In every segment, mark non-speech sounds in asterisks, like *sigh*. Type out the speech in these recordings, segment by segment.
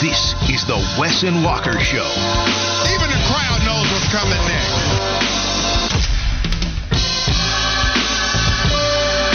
This is the Wes and Walker Show. Even the crowd knows what's coming next.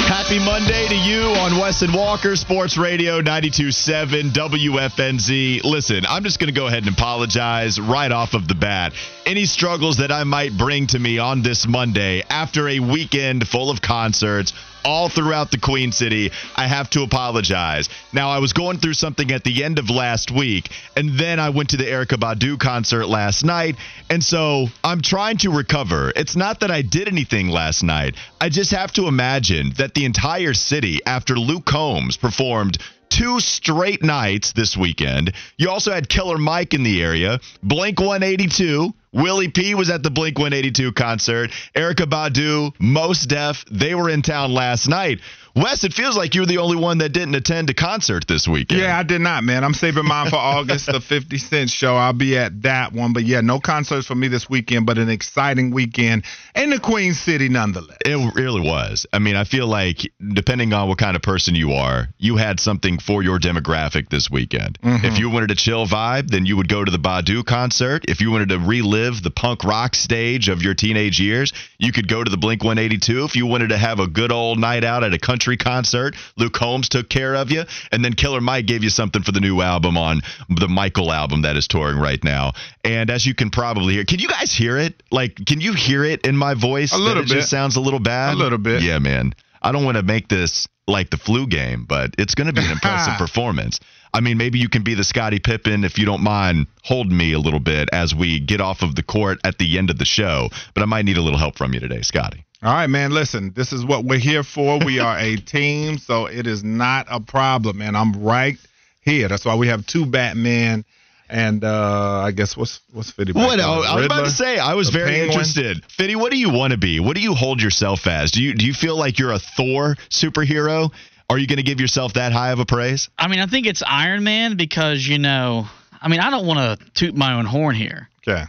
Happy Monday to you on Wes and Walker Sports Radio 92.7 WFNZ. Listen, I'm just going to go ahead and apologize right off of the bat. Any struggles that I might bring to me on this Monday after a weekend full of concerts, all throughout the Queen City, I have to apologize. Now, I was going through something at the end of last week, and then I went to the Erykah Badu concert last night, and so I'm trying to recover. It's not that I did anything last night. I just have to imagine that the entire city, after Luke Combs performed two straight nights this weekend. You also had Killer Mike in the area, Blink 182. Willie P was at the Blink 182 concert. Erykah Badu, Mos Def, they were in town last night. Wes, it feels like you're the only one that didn't attend a concert this weekend. Yeah, I did not, man. I'm saving mine for August, the 50 Cent show. I'll be at that one. But yeah, no concerts for me this weekend, but an exciting weekend in the Queen City nonetheless. It really was. I mean, I feel like depending on what kind of person you are, you had something for your demographic this weekend. Mm-hmm. If you wanted a chill vibe, then you would go to the Badu concert. If you wanted to relive the punk rock stage of your teenage years, you could go to the Blink 182. If you wanted to have a good old night out at a country concert, Luke Holmes took care of you. And then Killer Mike gave you something for the new album on the Michael album that is touring right now. And as you can probably hear, can you guys hear it? Like, can you hear it in my voice? A little it bit. just sounds a little bad. A little bit. Yeah, man. I don't want to make this like the flu game, but it's going to be an *laughs* impressive performance. I mean, maybe you can be the Scottie Pippen if you don't mind holding me a little bit as we get off of the court at the end of the show. But I might need a little help from you today, Scotty. All right, man. Listen, this is what we're here for. We *laughs* are a team, so it is not a problem, and I'm right here. That's why we have two Batman. And uh I guess what's what's Fitty? What? Oh, I was about to say, I was very Penguin? interested. Fitty, what do you want to be? What do you hold yourself as? Do you do you feel like you're a Thor superhero? Are you going to give yourself that high of a praise? I mean, I think it's Iron Man because you know, I mean, I don't want to toot my own horn here, Okay.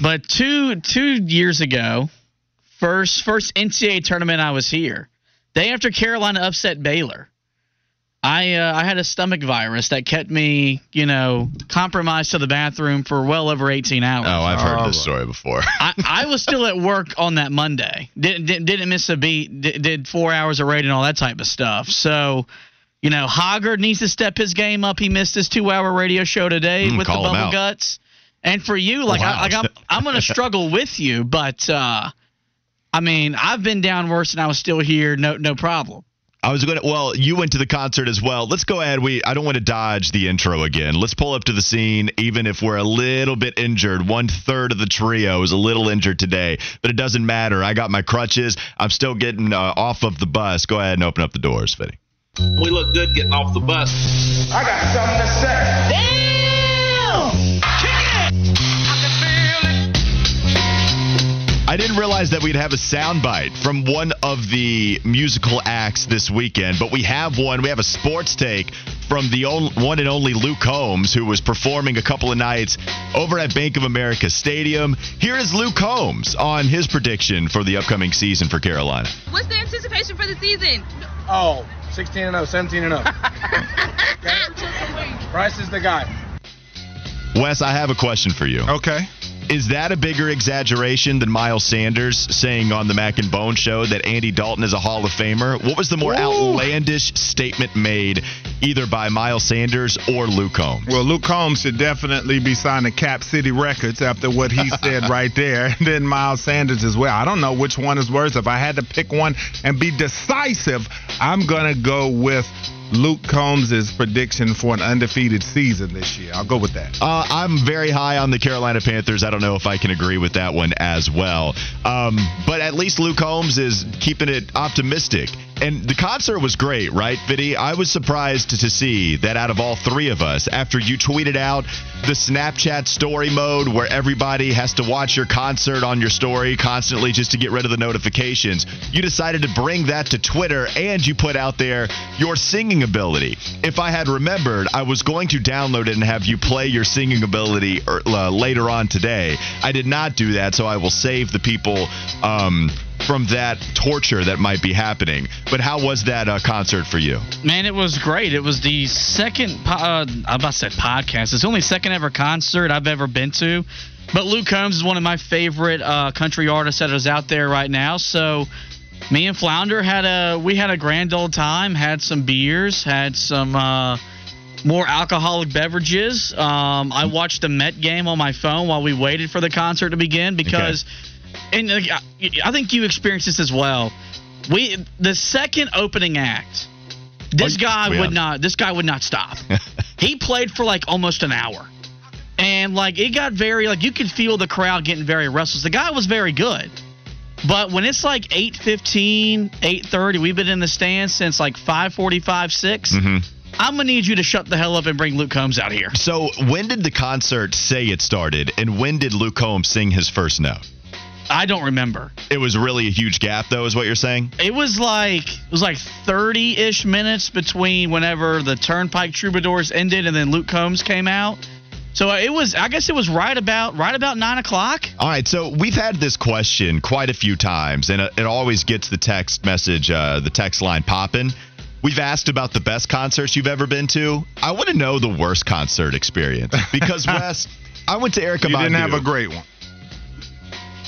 but two two years ago, first first NCAA tournament I was here, day after Carolina upset Baylor, I uh, I had a stomach virus that kept me, you know, compromised to the bathroom for well over 18 hours. Oh, I've heard Oh, this story before. *laughs* I, I was still at work on that Monday. Didn't didn't, didn't miss a beat. Did, did four hours of radio and all that type of stuff. So, you know, Hoggard needs to step his game up. He missed his two-hour radio show today Mm, with the bubble guts. And for you, like, Wow. I, like I'm I'm gonna *laughs* struggle with you, but uh, I mean, I've been down worse and I was still here. No no problem. I was going to. Well, you went to the concert as well. Let's go ahead. We. I don't want to dodge the intro again. Let's pull up to the scene, even if we're a little bit injured. One third of the trio is a little injured today, but it doesn't matter. I got my crutches. I'm still getting uh, off of the bus. Go ahead and open up the doors, Fitty. We look good getting off the bus. I got something to say. I didn't realize that we'd have a soundbite from one of the musical acts this weekend, but we have one. We have a sports take from the on, one and only Luke Combs, who was performing a couple of nights over at Bank of America Stadium. Here is Luke Combs on his prediction for the upcoming season for Carolina. What's the anticipation for the season? Oh, 16 and 0, 17 and 0. *laughs* Bryce is the guy. Wes, I have a question for you. Okay. Is that a bigger exaggeration than Miles Sanders saying on the Mac and Bone show that Andy Dalton is a Hall of Famer? What was the more outlandish statement made either by Miles Sanders or Luke Combs? Well, Luke Combs should definitely be signing Cap City Records after what he *laughs* said right there. And then Miles Sanders as well. I don't know which one is worse. If I had to pick one and be decisive, I'm going to go with Luke Combs' prediction for an undefeated season this year. I'll go with that. Uh, I'm very high on the Carolina Panthers. I don't know if I can agree with that one as well. Um, but at least Luke Combs is keeping it optimistic. And the concert was great, right, Vinny? I was surprised to see that out of all three of us, after you tweeted out the Snapchat story mode where everybody has to watch your concert on your story constantly just to get rid of the notifications, you decided to bring that to Twitter and you put out there your singing ability. If I had remembered, I was going to download it and have you play your singing ability er, uh, later on today. I did not do that, so I will save the people. Um, from that torture that might be happening. But how was that uh, concert for you? Man, it was great. It was the second, po- uh, I about say podcast. It's the only second ever concert I've ever been to. But Luke Combs is one of my favorite uh, country artists that is out there right now. So me and Flounder had a we had a grand old time. Had some beers, had some uh, more alcoholic beverages. Um, I watched the Met game on my phone while we waited for the concert to begin because. Okay and uh, I think you experienced this as well. We the second opening act, this guy yeah. would not. This guy would not stop. *laughs* he played for like almost an hour, and like it got very like you could feel the crowd getting very restless. The guy was very good. But when it's like 8:15, 8:30, we've been in the stands since like 5:45, 6. Mm-hmm. I'm gonna need you to shut the hell up and bring Luke Combs out here. So, when did the concert say it started, and when did Luke Combs sing his first note? I don't remember. It was really a huge gap, though, is what you're saying? It was like it was like 30 ish minutes between whenever the Turnpike Troubadours ended and then Luke Combs came out. So it was, I guess it was right about right about nine o'clock. All right, so we've had this question quite a few times, and it always gets the text message, uh, the text line popping. We've asked about the best concerts you've ever been to. I want to know the worst concert experience because *laughs* Wes, I went to Erykah. You didn't have a great one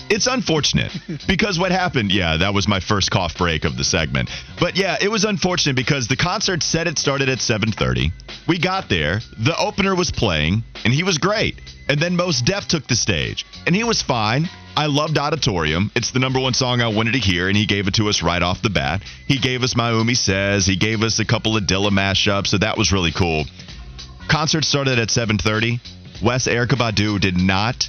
it's unfortunate because what happened, yeah, that was my first cough break of the segment. But yeah, it was unfortunate because the concert said it started at 7:30. We got there, the opener was playing, and he was great. And then Mos Def took the stage, and he was fine. I loved Auditorium. It's the number one song I wanted to hear, and he gave it to us right off the bat. He gave us Mayumi Says. He gave us a couple of Dilla mashups, so that was really cool. Concert started at 7:30. Wes Erykah Badu did not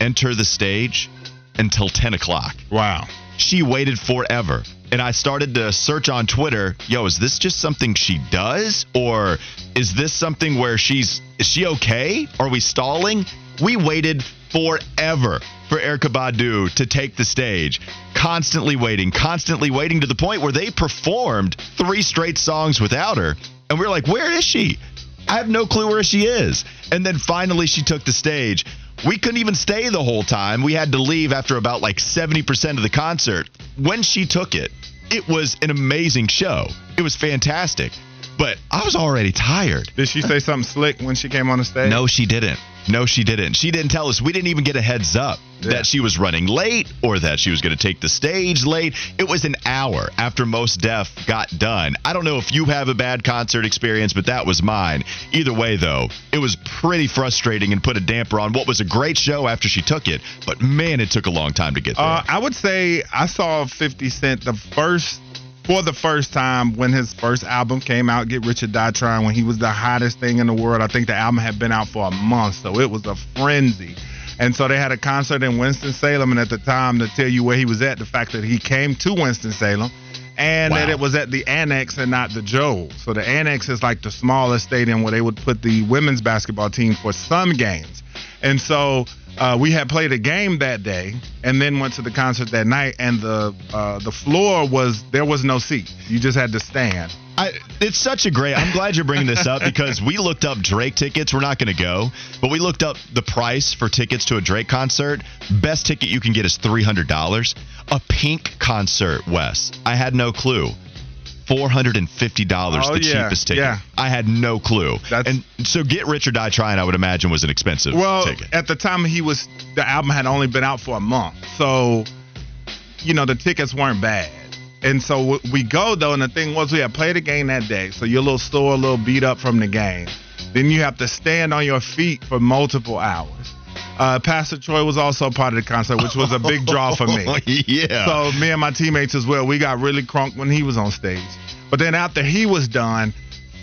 enter the stage until 10 o'clock. Wow. She waited forever. And I started to search on Twitter, yo, is this just something she does? Or is this something where she's, is she okay? Are we stalling? We waited forever for Erykah Badu to take the stage. Constantly waiting, constantly waiting to the point where they performed three straight songs without her. And we are like, where is she? I have no clue where she is. And then finally she took the stage. We couldn't even stay the whole time. We had to leave after about like 70% of the concert. When she took it, it was an amazing show. It was fantastic. But I was already tired. Did she say something slick when she came on the stage? No, she didn't. No, she didn't. She didn't tell us. We didn't even get a heads up yeah. that she was running late or that she was going to take the stage late. It was an hour after Mos Def got done. I don't know if you have a bad concert experience, but that was mine. Either way, though, it was pretty frustrating and put a damper on what was a great show after she took it. But man, it took a long time to get there. Uh, I would say I saw 50 Cent the first for the first time when his first album came out, Get Rich or Die Trying, when he was the hottest thing in the world. I think the album had been out for a month, so it was a frenzy. And so they had a concert in Winston-Salem, and at the time, to tell you where he was at, the fact that he came to Winston-Salem, and wow. that it was at the Annex and not the Joel. So the Annex is like the smallest stadium where they would put the women's basketball team for some games. And so uh, we had played a game that day and then went to the concert that night and the uh, the floor was there was no seat. You just had to stand. I, it's such a great i'm glad you're bringing this up because we looked up drake tickets. We're not going to go but we looked up the price for tickets to a drake concert. Best ticket you can get is $300 a pink concert wes. I had no clue four hundred and fifty dollars, oh, the yeah, cheapest ticket. Yeah. I had no clue. That's, and so, Get Rich or Die Trying, I would imagine, was an expensive well, ticket. at the time he was, the album had only been out for a month, so you know the tickets weren't bad. And so we go though, and the thing was we had played a game that day, so you're a little sore, a little beat up from the game. Then you have to stand on your feet for multiple hours. Uh, Pastor Troy was also part of the concert, which was a big draw for me. *laughs* yeah. So me and my teammates as well, we got really crunk when he was on stage. But then after he was done,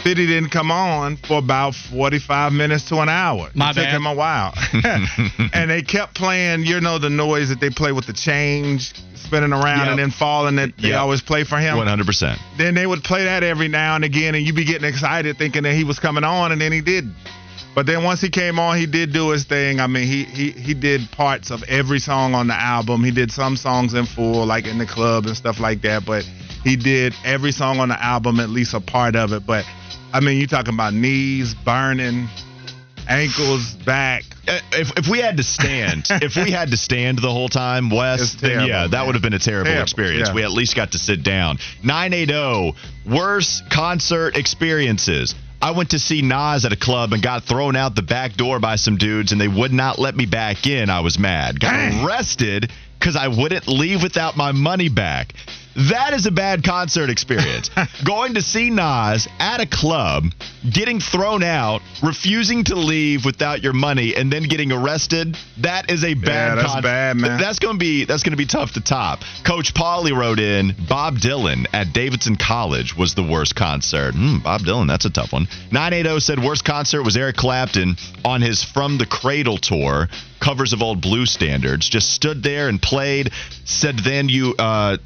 City didn't come on for about 45 minutes to an hour. My it took him a while. *laughs* and they kept playing, you know, the noise that they play with the change spinning around Yep. and then falling that they Yep. always play for him. 100%. Then they would play that every now and again, and you'd be getting excited thinking that he was coming on, and then he didn't. But then once he came on, he did do his thing. I mean, he he he did parts of every song on the album. He did some songs in full, like in the club and stuff like that. But he did every song on the album, at least a part of it. But I mean, you're talking about knees burning, ankles, back. Uh, If, if we had to stand, *laughs* if we had to stand the whole time, It's Wes, then terrible, yeah, that man. would have been a terrible, Terrible, experience. yeah. We at least got to sit down. 980, worst concert experiences. I went to see Nas at a club and got thrown out the back door by some dudes, and they would not let me back in. I was mad. Got arrested because I wouldn't leave without my money back. That is a bad concert experience. *laughs* Going to see Nas at a club, getting thrown out, refusing to leave without your money, and then getting arrested. That is a bad. that's bad, man. That's gonna be that's gonna be tough to top. Coach Pauly wrote in Bob Dylan at Davidson College was the worst concert. Hmm, Bob Dylan, that's a tough one. 980 said worst concert was Eric Clapton on his From the Cradle tour. Covers of old blues standards. Just stood there and played. Said then you, uh,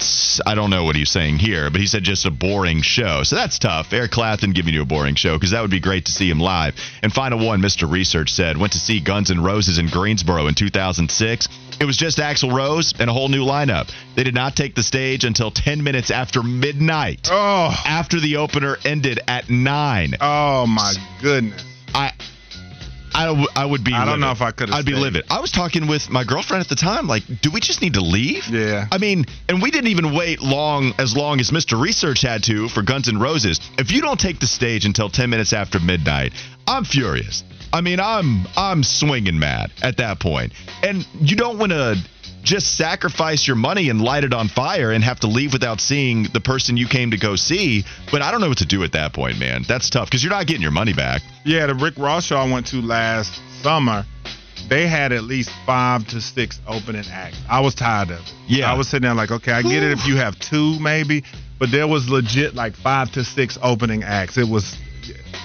I don't know what he's saying here, but he said just a boring show. So that's tough. Eric Clapton giving you a boring show because that would be great to see him live. And final one, Mr. Research said went to see Guns N' Roses in Greensboro in 2006. It was just Axl Rose and a whole new lineup. They did not take the stage until 10 minutes after midnight. Oh, After the opener ended at nine. oh my goodness. I. I, w- I would be. I don't livid. know if I could've I'd be livid. I was talking with my girlfriend at the time. Like, do we just need to leave? Yeah. I mean, and we didn't even wait long as long as Mr. Research had to for Guns N' Roses. If you don't take the stage until 10 minutes after midnight, I'm furious. I mean, I'm I'm swinging mad at that point. And you don't want to just sacrifice your money and light it on fire and have to leave without seeing the person you came to go see. But I don't know what to do at that point, man. That's tough because you're not getting your money back. Yeah, the Rick Ross show I went to last summer, they had at least five to six opening acts. I was tired of it. Yeah. I was sitting there like, okay, I get it if you have two maybe, but there was legit like five to six opening acts. It was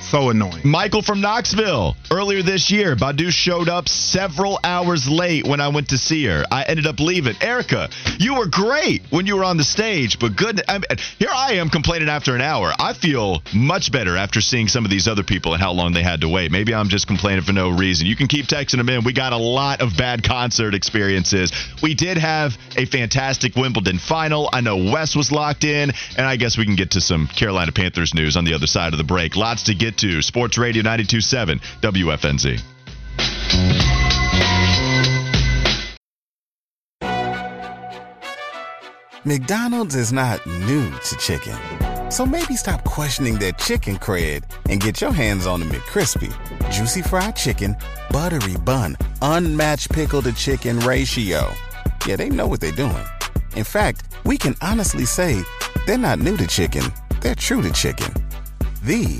so annoying. Michael from Knoxville. Earlier this year, Badu showed up several hours late when I went to see her. I ended up leaving. Erykah, you were great when you were on the stage, but good. I mean, here I am complaining after an hour. I feel much better after seeing some of these other people and how long they had to wait. Maybe I'm just complaining for no reason. You can keep texting them in. We got a lot of bad concert experiences. We did have a fantastic Wimbledon final. I know Wes was locked in, and I guess we can get to some Carolina Panthers news on the other side of the break. Lots to get to. Sports Radio 927 WFNZ. McDonald's is not new to chicken. So maybe stop questioning their chicken cred and get your hands on the McCrispy. Juicy fried chicken, buttery bun, unmatched pickle to chicken ratio. Yeah, they know what they're doing. In fact, we can honestly say they're not new to chicken, they're true to chicken. The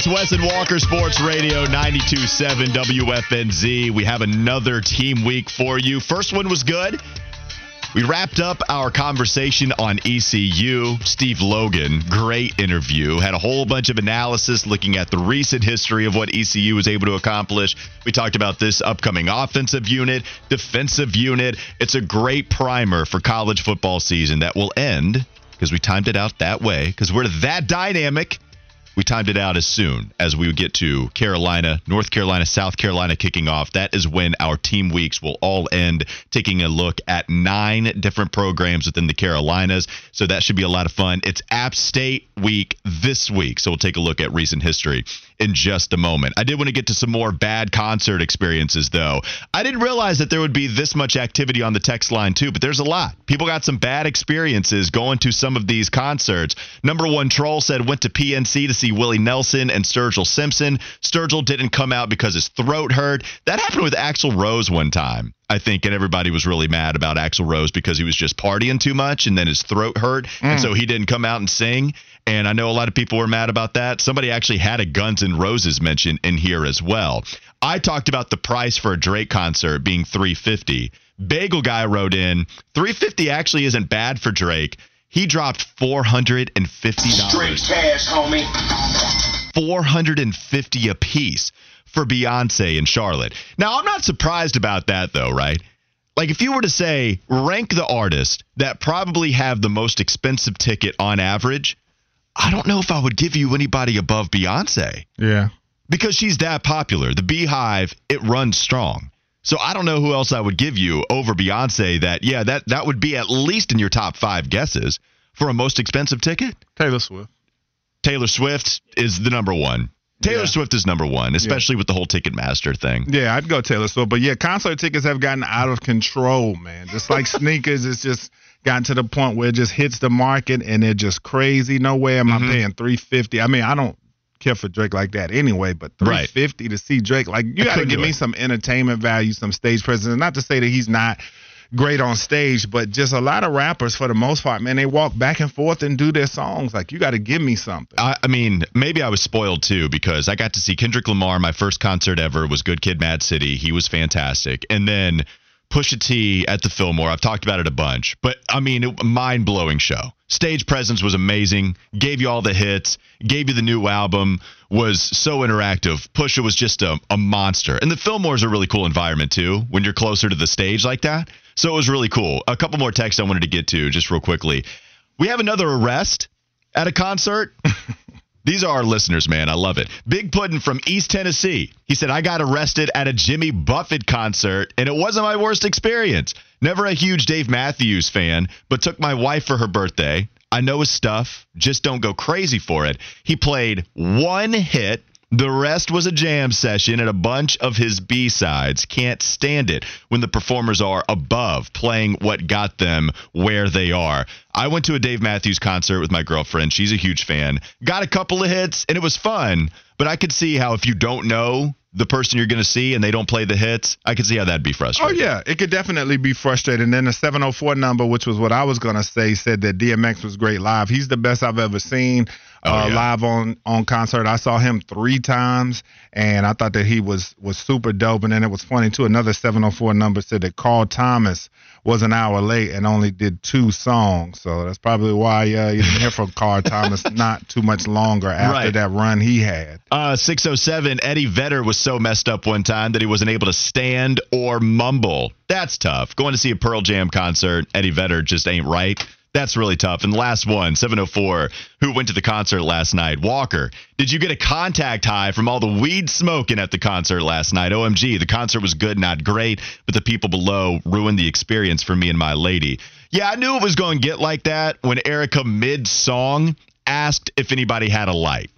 It's Wes and Walker Sports Radio 927 WFNZ. We have another team week for you. First one was good. We wrapped up our conversation on ECU. Steve Logan, great interview. Had a whole bunch of analysis looking at the recent history of what ECU was able to accomplish. We talked about this upcoming offensive unit, defensive unit. It's a great primer for college football season that will end because we timed it out that way because we're that dynamic. We timed it out as soon as we would get to Carolina, North Carolina, South Carolina kicking off. That is when our team weeks will all end, taking a look at nine different programs within the Carolinas. So that should be a lot of fun. It's App State week this week. So we'll take a look at recent history in just a moment. I did want to get to some more bad concert experiences, though. I didn't realize that there would be this much activity on the text line, too, but there's a lot. People got some bad experiences going to some of these concerts. Number one troll said went to PNC to see Willie Nelson and Sturgill Simpson. Sturgill didn't come out because his throat hurt. That happened with Axl Rose one time. I think, and everybody was really mad about Axl Rose because he was just partying too much and then his throat hurt. Mm. And so he didn't come out and sing. And I know a lot of people were mad about that. Somebody actually had a Guns N' Roses mention in here as well. I talked about the price for a Drake concert being 350. Bagel guy wrote in 350 actually isn't bad for Drake. He dropped $450. Straight cash, homie. 450 a piece for Beyonce and Charlotte. Now, I'm not surprised about that, though, right? Like, if you were to say, rank the artists that probably have the most expensive ticket on average, I don't know if I would give you anybody above Beyonce. Yeah. Because she's that popular. The BeyHive, it runs strong. So I don't know who else I would give you over Beyonce that, yeah, that, that would be at least in your top five guesses for a most expensive ticket. Taylor Swift. Taylor Swift is the number one. Taylor yeah. Swift is number one, especially yeah. with the whole Ticketmaster thing. Yeah, I'd go Taylor Swift. But yeah, concert tickets have gotten out of control, man. Just like *laughs* sneakers, it's just gotten to the point where it just hits the market and they're just crazy. No way am mm-hmm. I paying three fifty. I mean, I don't care for Drake like that anyway, but three fifty right. to see Drake, like you got to give me some entertainment value, some stage presence. Not to say that he's not great on stage, but just a lot of rappers for the most part, man, they walk back and forth and do their songs. Like you got to give me something. I, I, mean, maybe I was spoiled too because I got to see Kendrick Lamar. My first concert ever was Good Kid, Mad City. He was fantastic, and then Pusha T at the Fillmore. I've talked about it a bunch, but I mean, mind blowing show. Stage presence was amazing. Gave you all the hits. Gave you the new album. Was so interactive. Pusha was just a, a monster. And the Fillmore's a really cool environment too when you're closer to the stage like that. So it was really cool. A couple more texts I wanted to get to just real quickly. We have another arrest at a concert. *laughs* These are our listeners, man. I love it. Big Puddin from East Tennessee. He said, I got arrested at a Jimmy Buffett concert, and it wasn't my worst experience. Never a huge Dave Matthews fan, but took my wife for her birthday. I know his stuff, just don't go crazy for it. He played one hit the rest was a jam session and a bunch of his B sides. Can't stand it when the performers are above playing what got them where they are. I went to a Dave Matthews concert with my girlfriend. She's a huge fan. Got a couple of hits and it was fun, but I could see how if you don't know the person you're going to see and they don't play the hits, I could see how that'd be frustrating. Oh yeah, it could definitely be frustrating. And then the 704 number, which was what I was going to say, said that DMX was great live. He's the best I've ever seen oh, uh, yeah. live on on concert. I saw him three times, and I thought that he was was super dope. And then it was funny too. Another 704 number said that Carl Thomas was an hour late and only did two songs. So that's probably why uh, you didn't hear from Carl Thomas *laughs* not too much longer after right. that run he had. Uh, 607, Eddie Vedder was so messed up one time that he wasn't able to stand or mumble. That's tough. Going to see a Pearl Jam concert, Eddie Vedder just ain't right. That's really tough. And the last one, 704, who went to the concert last night? Walker, did you get a contact high from all the weed smoking at the concert last night? OMG, the concert was good, not great, but the people below ruined the experience for me and my lady. Yeah, I knew it was going to get like that when Erykah mid song asked if anybody had a light.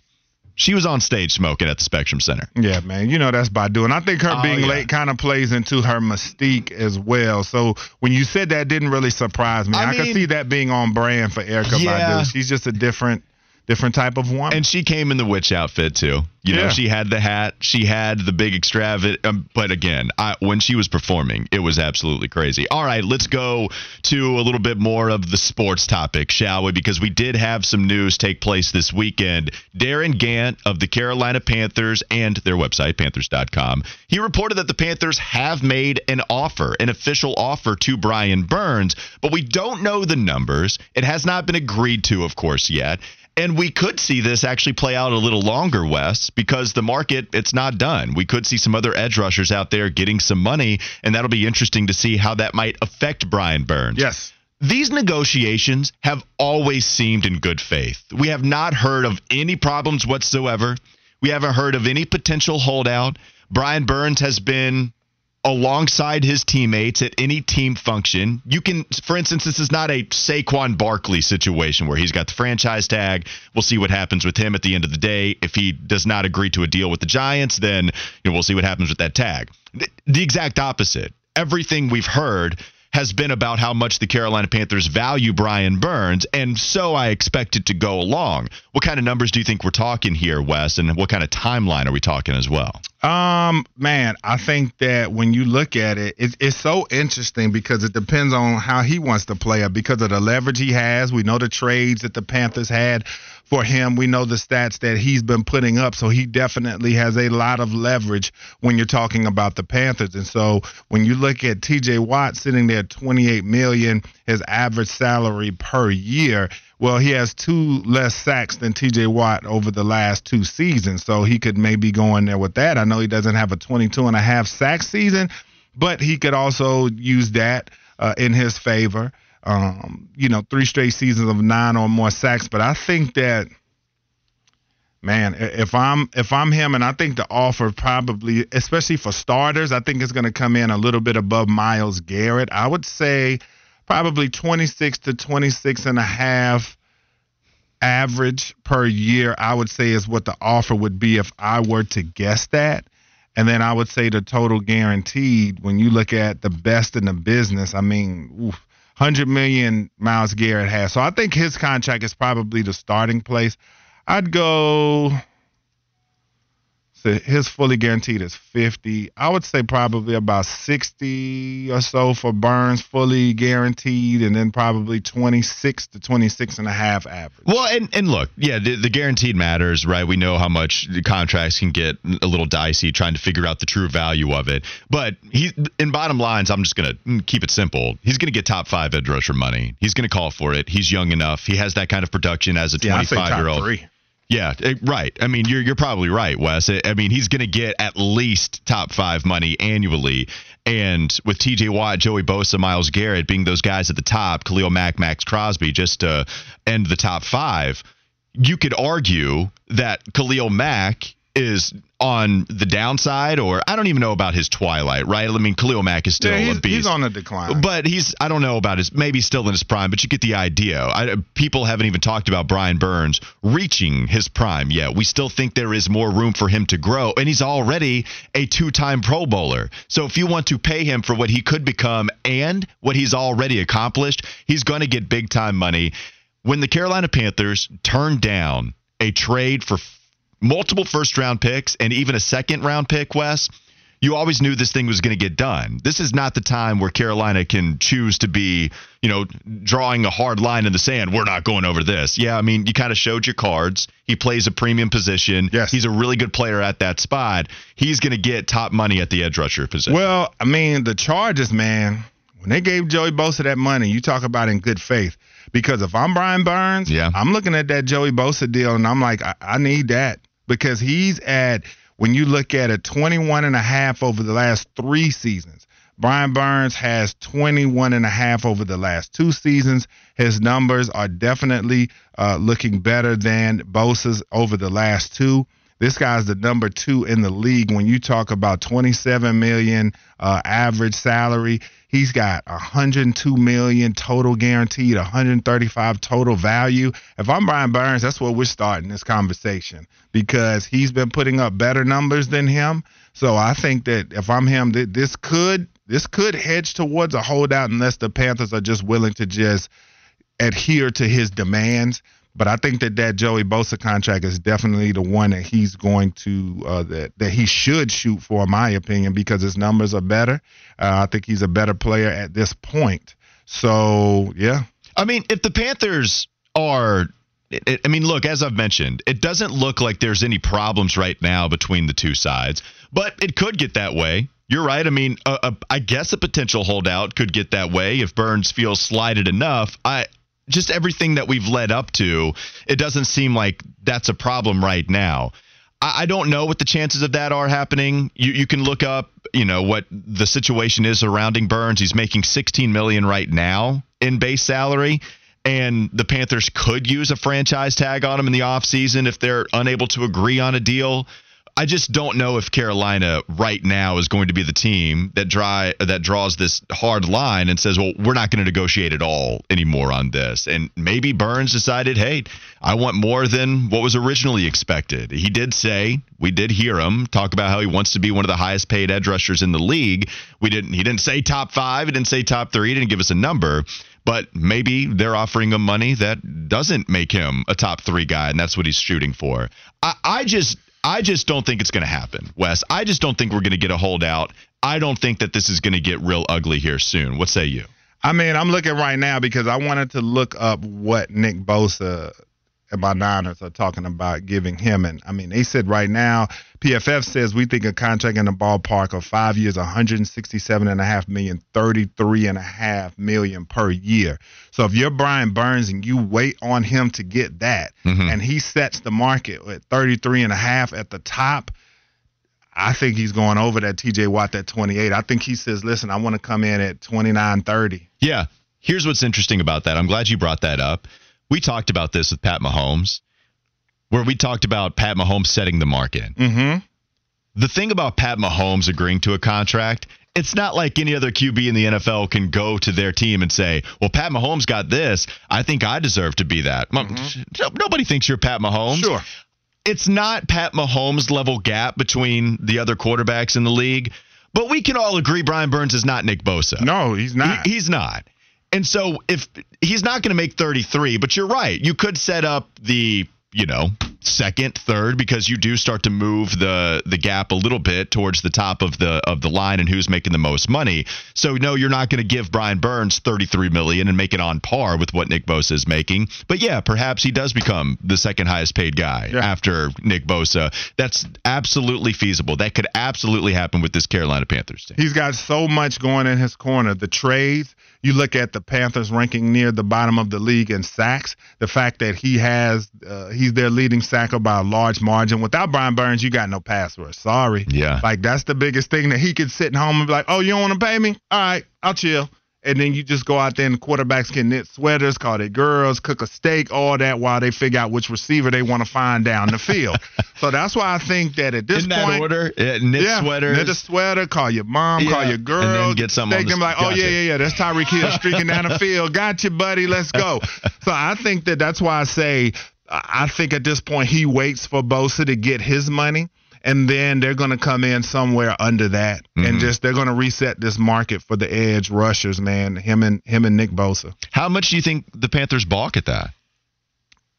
She was on stage smoking at the Spectrum Center. Yeah, man. You know that's by doing. I think her oh, being yeah. late kind of plays into her mystique as well. So when you said that, didn't really surprise me. I, I mean, could see that being on brand for Erykah yeah. Badu. She's just a different different type of woman. And she came in the witch outfit too. You yeah. know, she had the hat, she had the big extravagant. Um, but again, I, when she was performing, it was absolutely crazy. All right, let's go to a little bit more of the sports topic, shall we? Because we did have some news take place this weekend. Darin Gantt of the Carolina Panthers and their website, Panthers.com, he reported that the Panthers have made an offer, an official offer to Brian Burns, but we don't know the numbers. It has not been agreed to, of course, yet. And we could see this actually play out a little longer, Wes, because the market, it's not done. We could see some other edge rushers out there getting some money, and that'll be interesting to see how that might affect Brian Burns. Yes. These negotiations have always seemed in good faith. We have not heard of any problems whatsoever. We haven't heard of any potential holdout. Brian Burns has been alongside his teammates at any team function. You can, for instance, this is not a Saquon Barkley situation where he's got the franchise tag. We'll see what happens with him at the end of the day. If he does not agree to a deal with the Giants, then you know, we'll see what happens with that tag. The exact opposite. Everything we've heard has been about how much the Carolina Panthers value Brian Burns, and so I expect it to go along. What kind of numbers do you think we're talking here, Wes, and what kind of timeline are we talking as well? Um, man, I think that when you look at it, it's, it's so interesting because it depends on how he wants to play it because of the leverage he has. We know the trades that the Panthers had for him. We know the stats that he's been putting up, so he definitely has a lot of leverage when you're talking about the Panthers. And so when you look at TJ Watt sitting there 28 million, his average salary per year, well, he has two less sacks than TJ Watt over the last two seasons, so he could maybe go in there with that. I know he doesn't have a 22 and a half sack season, but he could also use that uh, in his favor. Um, you know, three straight seasons of nine or more sacks, but I think that man, if I'm if I'm him, and I think the offer probably, especially for starters, I think it's going to come in a little bit above Myles Garrett. I would say probably 26 to 26 and a half average per year, I would say is what the offer would be if I were to guess that. And then I would say the total guaranteed, when you look at the best in the business, I mean, oof, 100 million Myles Garrett has. So I think his contract is probably the starting place. I'd go so his fully guaranteed is 50. I would say probably about 60 or so for Burns fully guaranteed and then probably 26 to 26 and a half average. Well, and, and look, yeah, the, the guaranteed matters, right? We know how much the contracts can get a little dicey trying to figure out the true value of it. But he in bottom lines, I'm just going to mm, keep it simple. He's going to get top 5 edge rusher money. He's going to call for it. He's young enough. He has that kind of production as a 25 year old. Yeah, eh, right. I mean, you're you're probably right, Wes. I mean, he's going to get at least top five money annually. And with T.J. Watt, Joey Bosa, Myles Garrett being those guys at the top, Khalil Mack, Maxx Crosby, just to end the top five, you could argue that Khalil Mack is on the downside, or I don't even know about his twilight, right? I mean, Khalil Mack is still yeah, he's, a beast. He's on the decline. But he's, I don't know about his, maybe still in his prime, but you get the idea. I, people haven't even talked about Brian Burns reaching his prime yet. We still think there is more room for him to grow, and he's already a two time Pro Bowler. So if you want to pay him for what he could become and what he's already accomplished, he's going to get big time money. When the Carolina Panthers turned down a trade for multiple first round picks and even a second round pick, Wes, you always knew this thing was going to get done. This is not the time where Carolina can choose to be, you know, drawing a hard line in the sand. We're not going over this. Yeah, I mean, you kind of showed your cards. He plays a premium position. Yes. He's a really good player at that spot. He's going to get top money at the edge rusher position. Well, I mean, the Chargers, man, when they gave Joey Bosa that money, you talk about in good faith. Because if I'm Brian Burns, yeah. I'm looking at that Joey Bosa deal and I'm like, I, I need that because he's at when you look at a 21 and a half over the last three seasons. Brian Burns has 21 and a half over the last two seasons. His numbers are definitely uh, looking better than Bosa's over the last two. This guy's the number two in the league when you talk about 27 million uh, average salary. He's got 102 million total guaranteed, 135 total value. If I'm Brian Burns, that's where we're starting this conversation because he's been putting up better numbers than him. So I think that if I'm him, this could this could hedge towards a holdout unless the Panthers are just willing to just adhere to his demands. But I think that that Joey Bosa contract is definitely the one that he's going to uh, that that he should shoot for, in my opinion, because his numbers are better. Uh, I think he's a better player at this point. So yeah, I mean, if the Panthers are I mean, look, as I've mentioned, it doesn't look like there's any problems right now between the two sides, but it could get that way. You're right. I mean, I guess a potential holdout could get that way if Burns feels slighted enough. I just everything that we've led up to, it doesn't seem like that's a problem right now. I, I don't know what the chances of that are happening. You you can look up, you know, what the situation is surrounding Burns. He's making 16 million right now in base salary. And the Panthers could use a franchise tag on him in the offseason if they're unable to agree on a deal. I just don't know if Carolina right now is going to be the team that dry that draws this hard line and says, "Well, we're not going to negotiate at all anymore on this." And maybe Burns decided, "Hey, I want more than what was originally expected." He did say, we did hear him talk about how he wants to be one of the highest paid edge rushers in the league. We didn't he didn't say top 5, he didn't say top 3, he didn't give us a number but maybe they're offering him money that doesn't make him a top three guy, and that's what he's shooting for. I, I just I just don't think it's going to happen, Wes. I just don't think we're going to get a holdout. I don't think that this is going to get real ugly here soon. What say you? I mean, I'm looking right now because I wanted to look up what Nick Bosa my Niners are talking about giving him. And I mean, they said right now, PFF says we think a contract in the ballpark of five years, 167 and a half million, 33 and a half million per year. So if you're Brian Burns and you wait on him to get that, mm-hmm. and he sets the market at 33 and a half at the top. I think he's going over that TJ Watt at 28. I think he says, listen, I want to come in at 29 30. Yeah. Here's what's interesting about that. I'm glad you brought that up we talked about this with Pat Mahomes, where we talked about Pat Mahomes setting the market. Mm-hmm. The thing about Pat Mahomes agreeing to a contract, it's not like any other QB in the NFL can go to their team and say, "Well, Pat Mahomes got this. I think I deserve to be that." Mm-hmm. Nobody thinks you're Pat Mahomes. Sure. It's not Pat Mahomes level gap between the other quarterbacks in the league, but we can all agree Brian Burns is not Nick Bosa. No, he's not. He, he's not. And so if he's not going to make 33, but you're right. You could set up the, you know, second, third because you do start to move the the gap a little bit towards the top of the of the line and who's making the most money. So no, you're not going to give Brian Burns 33 million and make it on par with what Nick Bosa is making. But yeah, perhaps he does become the second highest paid guy yeah. after Nick Bosa. That's absolutely feasible. That could absolutely happen with this Carolina Panthers team. He's got so much going in his corner. The trades you look at the Panthers ranking near the bottom of the league in sacks. The fact that he has uh, he's their leading sacker by a large margin. Without Brian Burns, you got no pass rush. Sorry. Yeah. Like that's the biggest thing that he could sit at home and be like, "Oh, you don't want to pay me? All right, I'll chill." And then you just go out there and quarterbacks can knit sweaters, call their girls, cook a steak, all that while they figure out which receiver they want to find down the field. *laughs* so that's why I think that at this In point, that order, yeah, knit yeah, sweaters, knit a sweater, call your mom, yeah. call your girl, and then get something. Can be like, oh yeah, yeah, yeah, that's Tyreek Hill *laughs* streaking down the field. Got you, buddy. Let's go. *laughs* so I think that that's why I say I think at this point he waits for Bosa to get his money and then they're going to come in somewhere under that mm-hmm. and just they're going to reset this market for the edge rushers, man. Him and him and Nick Bosa. How much do you think the Panthers balk at that?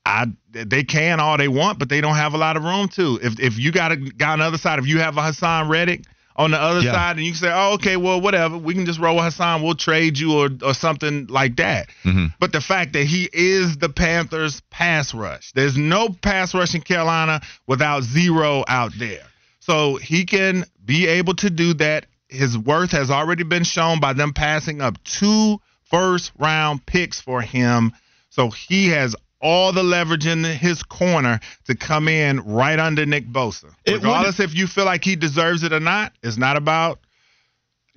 I they can all they want, but they don't have a lot of room to. If if you got a guy on the other side, if you have a Haason Reddick on the other yeah. side, and you can say, oh, okay, well, whatever, we can just roll with Haason, we'll trade you or or something like that. Mm-hmm. But the fact that he is the Panthers' pass rush, there's no pass rush in Carolina without zero out there. So he can be able to do that. His worth has already been shown by them passing up two first round picks for him. So he has all the leverage in his corner to come in right under Nick Bosa. Regardless if you feel like he deserves it or not, it's not about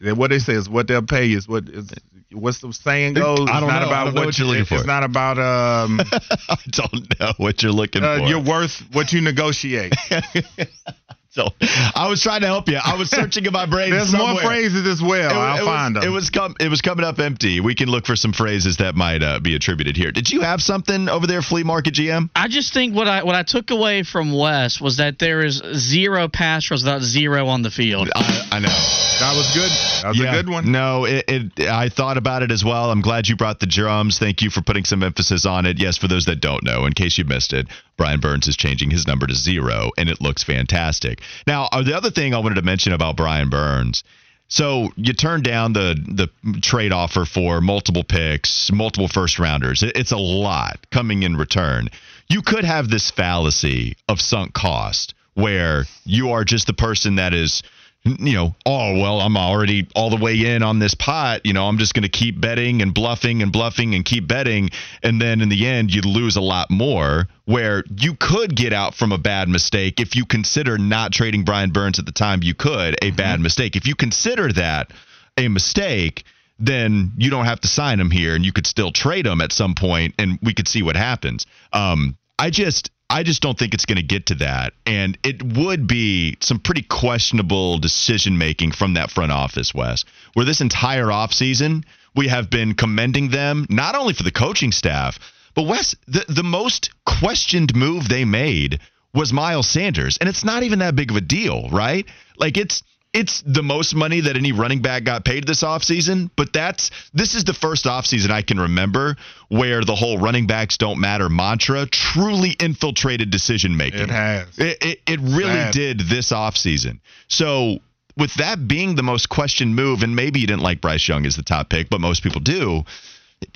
what they say is what they'll pay you. Is what is what's the saying goes? I don't not know. about what, what, you're looking for. It's not about um. *laughs* I don't know what you're looking uh, for. You're worth what you negotiate. *laughs* So I was trying to help you. I was searching in my brain. There's somewhere. more phrases as well. It, I'll it find was, them. It was com- it was coming up empty. We can look for some phrases that might uh, be attributed here. Did you have something over there, flea market GM? I just think what I what I took away from Wes was that there is zero pass rush without zero on the field. I, I know that was good. That was yeah, a good one. No, it, it, I thought about it as well. I'm glad you brought the drums. Thank you for putting some emphasis on it. Yes, for those that don't know, in case you missed it, Brian Burns is changing his number to zero, and it looks fantastic. Now, uh, the other thing I wanted to mention about Brian Burns. So you turn down the the trade offer for multiple picks, multiple first rounders. It's a lot coming in return. You could have this fallacy of sunk cost where you are just the person that is you know, oh, well, I'm already all the way in on this pot. You know, I'm just going to keep betting and bluffing and bluffing and keep betting. And then in the end, you lose a lot more where you could get out from a bad mistake. If you consider not trading Brian Burns at the time, you could a mm-hmm. bad mistake. If you consider that a mistake, then you don't have to sign him here and you could still trade him at some point and we could see what happens. Um, I just I just don't think it's going to get to that. And it would be some pretty questionable decision making from that front office, Wes, where this entire offseason, we have been commending them not only for the coaching staff, but Wes, the, the most questioned move they made was Miles Sanders. And it's not even that big of a deal, right? Like it's it's the most money that any running back got paid this offseason, but that's this is the first offseason I can remember where the whole running backs don't matter mantra truly infiltrated decision making. It has. It, it, it really Sad. did this offseason. So with that being the most questioned move, and maybe you didn't like Bryce Young as the top pick, but most people do.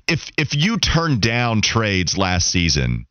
If if you turn down trades last season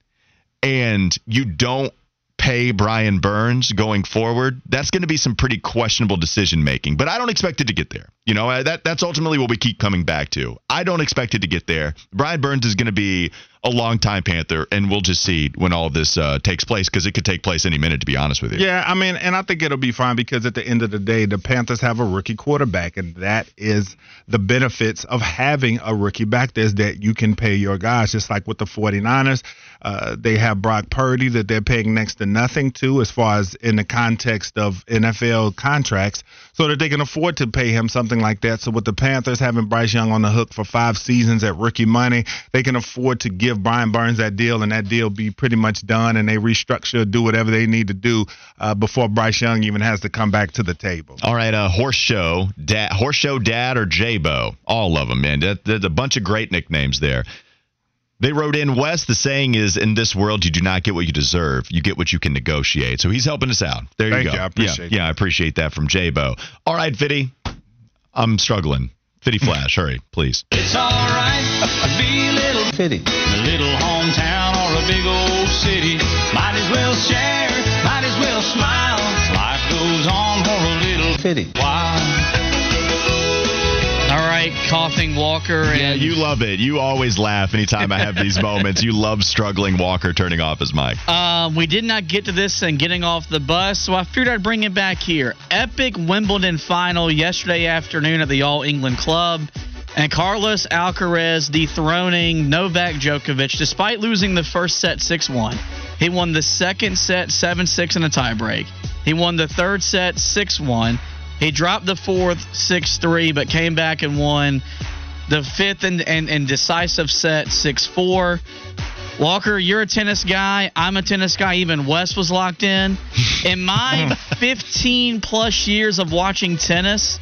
and you don't pay Brian Burns going forward, that's going to be some pretty questionable decision making. But I don't expect it to get there. You know, that that's ultimately what we keep coming back to. I don't expect it to get there. Brian Burns is going to be a longtime Panther, and we'll just see when all this uh, takes place because it could take place any minute. To be honest with you. Yeah, I mean, and I think it'll be fine because at the end of the day, the Panthers have a rookie quarterback, and that is the benefits of having a rookie back there is that you can pay your guys, just like with the 49ers. Uh, they have Brock Purdy that they're paying next to nothing to as far as in the context of NFL contracts, so that they can afford to pay him something like that. So with the Panthers having Bryce Young on the hook for five seasons at rookie money, they can afford to give Brian Burns that deal, and that deal be pretty much done, and they restructure, do whatever they need to do uh, before Bryce Young even has to come back to the table. All right, uh, horse show, dad, horse show dad or J-Bo, all of them, man. There's a bunch of great nicknames there. They wrote in Wes. The saying is, "In this world, you do not get what you deserve. You get what you can negotiate." So he's helping us out. There Thank you go. you. I appreciate yeah, yeah, I appreciate that from J-Bo. All right, Fitty, I'm struggling. Fitty Flash, *laughs* hurry, please. It's alright to be a little Fitty. a little hometown or a big old city. Might as well share, might as well smile. Life goes on for a little Fitty. while. Coughing Walker Yeah, you love it. You always laugh anytime I have these *laughs* moments. You love struggling Walker turning off his mic. Um, we did not get to this and getting off the bus, so I figured I'd bring it back here. Epic Wimbledon final yesterday afternoon at the All England Club, and Carlos Alcaraz dethroning Novak Djokovic despite losing the first set 6 1. He won the second set 7 6 in a tiebreak. He won the third set 6 1. He dropped the fourth 6 3, but came back and won the fifth and, and, and decisive set 6 4. Walker, you're a tennis guy. I'm a tennis guy. Even Wes was locked in. In my *laughs* 15 plus years of watching tennis,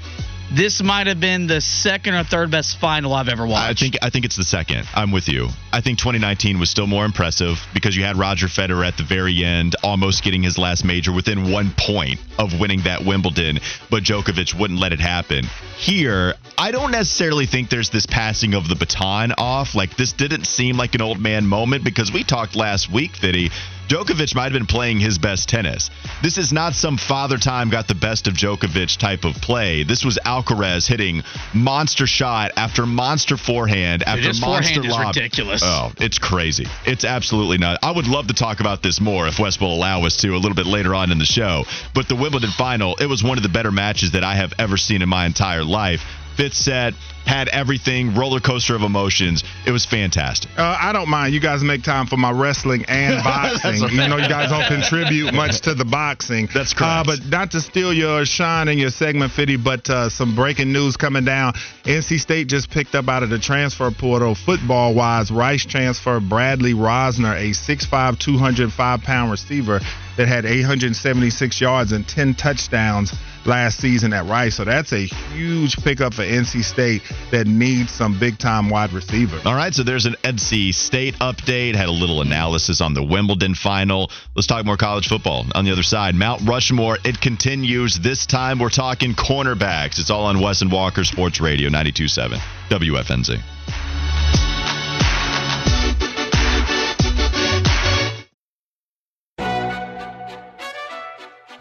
this might have been the second or third best final I've ever watched. I think I think it's the second. I'm with you. I think 2019 was still more impressive because you had Roger Federer at the very end, almost getting his last major within one point of winning that Wimbledon, but Djokovic wouldn't let it happen. Here, I don't necessarily think there's this passing of the baton off. Like this didn't seem like an old man moment because we talked last week, Fitty. Djokovic might have been playing his best tennis. This is not some father time got the best of Djokovic type of play. This was Alcaraz hitting monster shot after monster forehand after his monster forehand is ridiculous. Oh, it's crazy. It's absolutely not. I would love to talk about this more if Wes will allow us to a little bit later on in the show. But the Wimbledon final, it was one of the better matches that I have ever seen in my entire life. Fifth set, had everything, roller coaster of emotions. It was fantastic. Uh, I don't mind. You guys make time for my wrestling and *laughs* boxing. Even though you guys don't contribute much to the boxing. *laughs* That's Uh, correct. but not to steal your shine and your segment, Fitty, but uh, some breaking news coming down. NC State just picked up out of the transfer portal, football wise, Rice transfer Bradley Rozner, a 6'5, 205 pound receiver that had 876 yards and 10 touchdowns last season at Rice. So that's a huge pickup for NC State that needs some big time wide receivers. All right, so there's an NC State update. Had a little analysis on the Wimbledon final. Let's talk more college football. On the other side, Mount Rushmore, it continues. This time we're talking cornerbacks. It's all on Wes and Walker Sports Radio 927 WFNZ.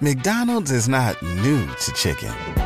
McDonald's is not new to chicken.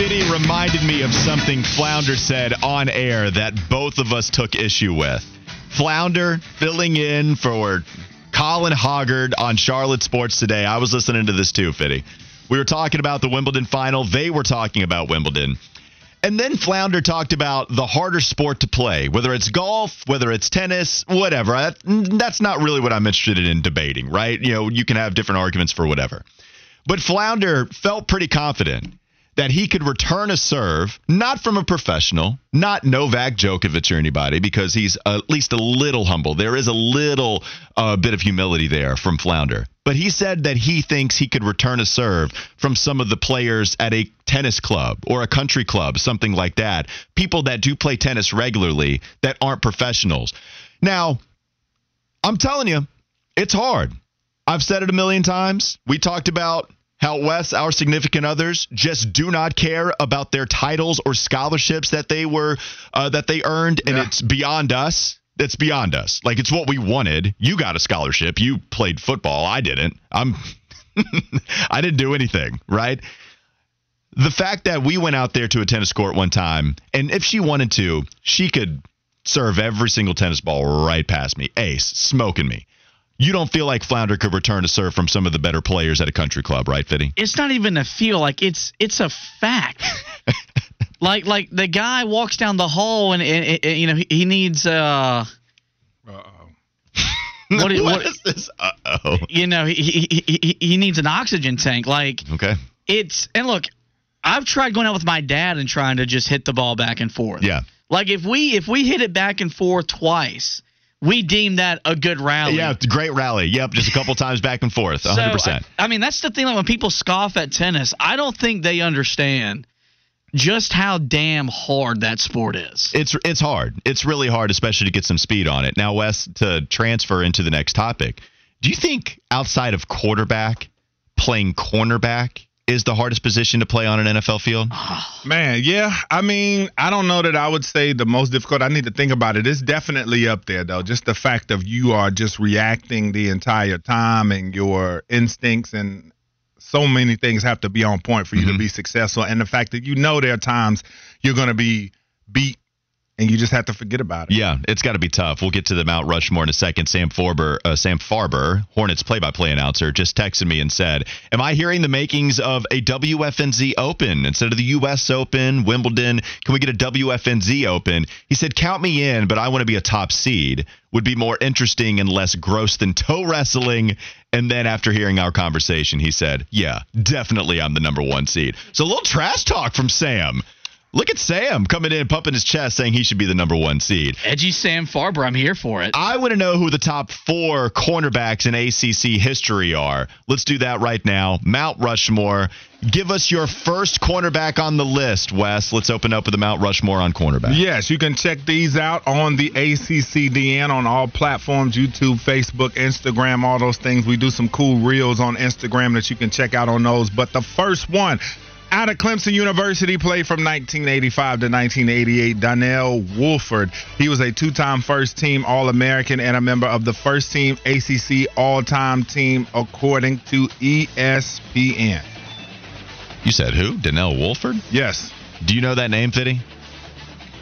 Fitty reminded me of something Flounder said on air that both of us took issue with. Flounder filling in for Colin Hoggard on Charlotte Sports today. I was listening to this too, Fitty. We were talking about the Wimbledon final. They were talking about Wimbledon. And then Flounder talked about the harder sport to play, whether it's golf, whether it's tennis, whatever. That's not really what I'm interested in debating, right? You know, you can have different arguments for whatever. But Flounder felt pretty confident that he could return a serve, not from a professional, not Novak Djokovic or anybody, because he's at least a little humble. There is a little uh, bit of humility there from Flounder. But he said that he thinks he could return a serve from some of the players at a tennis club or a country club, something like that. People that do play tennis regularly that aren't professionals. Now, I'm telling you, it's hard. I've said it a million times. We talked about how Wes, our significant others, just do not care about their titles or scholarships that they were uh, that they earned, and Yeah. it's beyond us. It's beyond us. Like it's what we wanted. You got a scholarship. You played football. I didn't. I'm. *laughs* I didn't do anything. Right. The fact that we went out there to a tennis court one time, and if she wanted to, she could serve every single tennis ball right past me, ace, smoking me. You don't feel like Flounder could return a serve from some of the better players at a country club, right, Fitty? It's not even a feel like it's it's a fact. *laughs* like like the guy walks down the hall and, and, and, you know he, he needs uh what, *laughs* is- what what- is this? Uh oh. you know he, he he he needs an oxygen tank like Okay. it's and look I've tried going out with my dad and trying to just hit the ball back and forth. Yeah. Like if we if we hit it back and forth twice, we deem that a good rally. Yeah, great rally. Yep, just a couple times back and forth. 100%. So, I, I mean, that's the thing. Like when people scoff at tennis, I don't think they understand just how damn hard that sport is. It's it's hard. It's really hard, especially to get some speed on it. Now, Wes, to transfer into the next topic, do you think outside of quarterback, playing cornerback is the hardest position to play on an NFL field? *sighs* Man, yeah. I mean, I don't know that I would say the most difficult. I need to think about it. It's definitely up there, though. Just the fact of you are just reacting the entire time and your instincts and so many things have to be on point for you to mm-hmm. be successful. And the fact that you know there are times you're going to be beat and you just have to forget about it. Yeah, it's got to be tough. We'll get to the Mount Rushmore in a second. Sam Farber, uh, Sam Farber, Hornets play-by-play announcer, just texted me and said, "Am I hearing the makings of a WFNZ Open instead of the U.S. Open, Wimbledon? Can we get a WFNZ Open?" He said, "Count me in, but I want to be a top seed. Would be more interesting and less gross than toe wrestling." And then after hearing our conversation, he said, "Yeah, definitely, I'm the number one seed." So a little trash talk from Sam. Look at Sam coming in, pumping his chest, saying he should be the number one seed. Edgy Sam Farber, I'm here for it. I want to know who the top four cornerbacks in ACC history are. Let's do that right now. Mount Rushmore. Give us your first cornerback on the list, Wes. Let's open up with the Mount Rushmore on cornerback. Yes, you can check these out on the ACCDN on all platforms YouTube, Facebook, Instagram, all those things. We do some cool reels on Instagram that you can check out on those. But the first one, out of Clemson University, played from 1985 to 1988. Donnell Woolford. He was a two time first team All American and a member of the first team ACC all time team, according to ESPN. You said who? Donnell Woolford? Yes. Do you know that name, Fitty?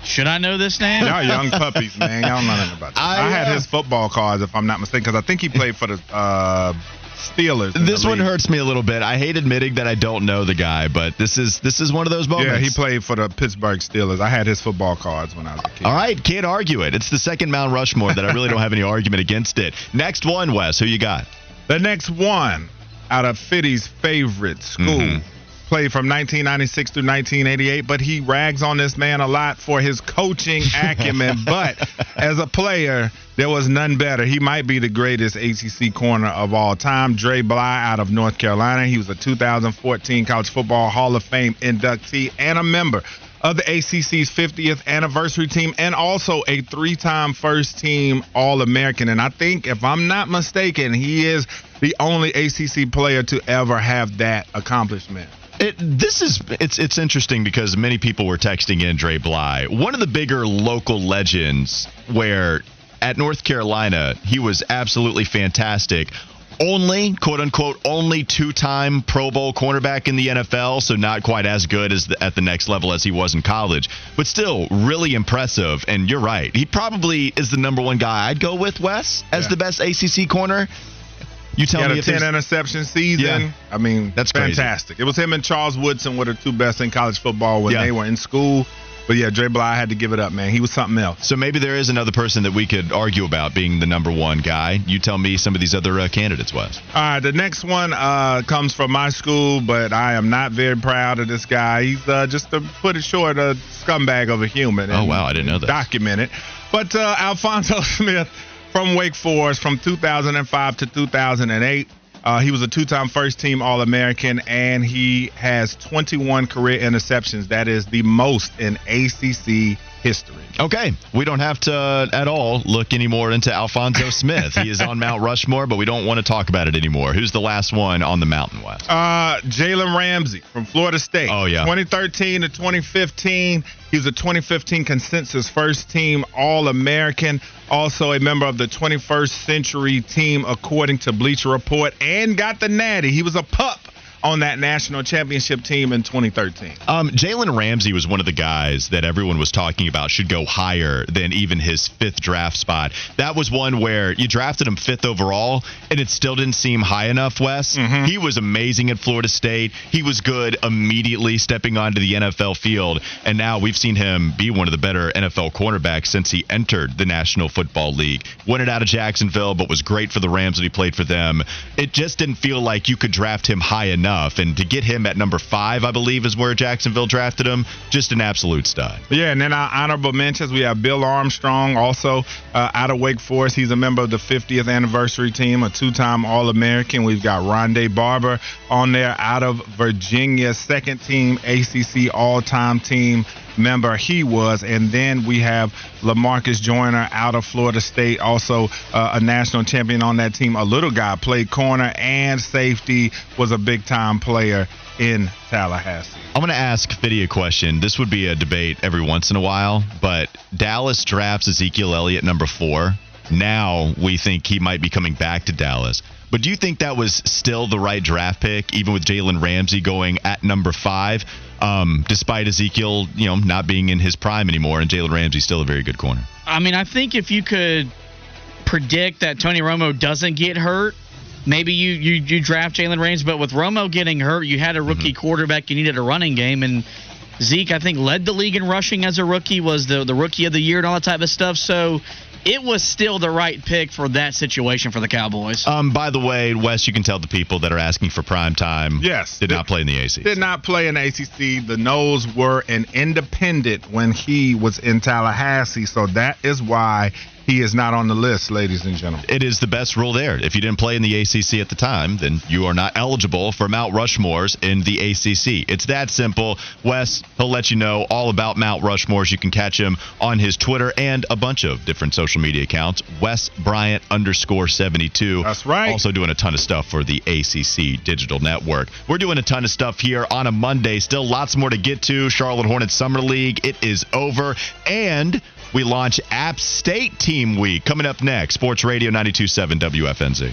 Should I know this name? Y'all young puppies, man. Y'all know nothing about that. *laughs* I, I, had uh, his football cards, if I'm not mistaken, because I think he played for the uh, Steelers. This one hurts me a little bit. I hate admitting that I don't know the guy, but this is this is one of those moments. Yeah, he played for the Pittsburgh Steelers. I had his football cards when I was a kid. All right, can't argue it. It's the second Mount Rushmore that I really don't have any argument against it. Next one, Wes. Who you got? The next one, out of Fitty's favorite school, Mhm. Played from 1996 through 1988, but he rags on this man a lot for his coaching *laughs* acumen. but as a player, there was none better. He might be the greatest ACC corner of all time. Dre Bly out of North Carolina. He was a 2014 College Football Hall of Fame inductee and a member of the ACC's 50th anniversary team and also a three time first team All American. And I think, if I'm not mistaken, he is the only ACC player to ever have that accomplishment. It, this is it's it's interesting because many people were texting in Dre Bly, one of the bigger local legends. Where at North Carolina he was absolutely fantastic. Only quote unquote only two time Pro Bowl cornerback in the NFL, so not quite as good as the, at the next level as he was in college, but still really impressive. And you're right, he probably is the number one guy I'd go with Wes as yeah. the best ACC corner. You tell he me had a 10 interception season. Yeah. I mean, that's fantastic. Crazy. It was him and Charles Woodson were the two best in college football when yeah. they were in school. But yeah, Dre Bly had to give it up, man. He was something else. So maybe there is another person that we could argue about being the number one guy. You tell me some of these other uh, candidates, Wes. All right, the next one uh, comes from my school, but I am not very proud of this guy. He's uh, just to put it short, a scumbag of a human. Oh wow, I didn't know that. Documented. But uh, Alphonso *laughs* Smith from Wake Forest from 2005 to 2008. Uh, he was a two-time first-team All-American, and he has 21 career interceptions. That is the most in ACC history. Okay, we don't have to at all look anymore into Alphonso *laughs* Smith. he is on Mount Rushmore, but we don't want to talk about it anymore. Who's the last one on the Mountain West? Uh, Jalen Ramsey from Florida State. Oh yeah, 2013 to 2015. He was a 2015 consensus first team All American, also a member of the 21st Century team according to Bleacher Report, and got the Natty. He was a pup on that national championship team in 2013. Um, Jalen Ramsey was one of the guys that everyone was talking about should go higher than even his fifth draft spot. That was one where you drafted him fifth overall, and it still didn't seem high enough, Wes. Mm-hmm. He was amazing at Florida State. He was good immediately stepping onto the NFL field, and now we've seen him be one of the better NFL cornerbacks since he entered the National Football League. Won it out of Jacksonville, but was great for the Rams when he played for them. It just didn't feel like you could draft him high enough And to get him at number five, I believe, is where Jacksonville drafted him. Just an absolute stud. Yeah, and then our honorable mentions we have Bill Armstrong, also uh, out of Wake Forest. He's a member of the 50th anniversary team, a two-time All-American. We've got Rondé Barber on there out of Virginia, second team ACC All-Time team member he was. And then we have Lamarcus Joyner out of Florida State, also uh, a national champion on that team. A little guy played corner and safety, was a big time player in Tallahassee. I'm going to ask Fiddy a question. This would be a debate every once in a while, but Dallas drafts Ezekiel Elliott number four. Now we think he might be coming back to Dallas. But do you think that was still the right draft pick, even with Jalen Ramsey going at number five, um, despite Ezekiel, you know, not being in his prime anymore, and Jalen Ramsey still a very good corner? I mean, I think if you could predict that Tony Romo doesn't get hurt, maybe you you, you draft Jalen Ramsey. But with Romo getting hurt, you had a rookie mm-hmm. quarterback, you needed a running game, and Zeke, I think, led the league in rushing as a rookie, was the the rookie of the year and all that type of stuff. So it was still the right pick for that situation for the Cowboys. Um, by the way, Wes, you can tell the people that are asking for prime time. Yes, did, did not play in the ACC. Did not play in the ACC. The Noles were an independent when he was in Tallahassee, so that is why he is not on the list, ladies and gentlemen. It is the best rule there. If you didn't play in the ACC at the time, then you are not eligible for Mount Rushmore's in the ACC. It's that simple. Wes, he'll let you know all about Mount Rushmore's. You can catch him on his Twitter and a bunch of different social media accounts. Wes Bryant underscore 72. That's right. Also doing a ton of stuff for the ACC Digital Network. We're doing a ton of stuff here on a Monday. Still lots more to get to. Charlotte Hornets Summer League. It is over. And we launch App State Team Week. Coming up next, Sports Radio 927 WFNZ.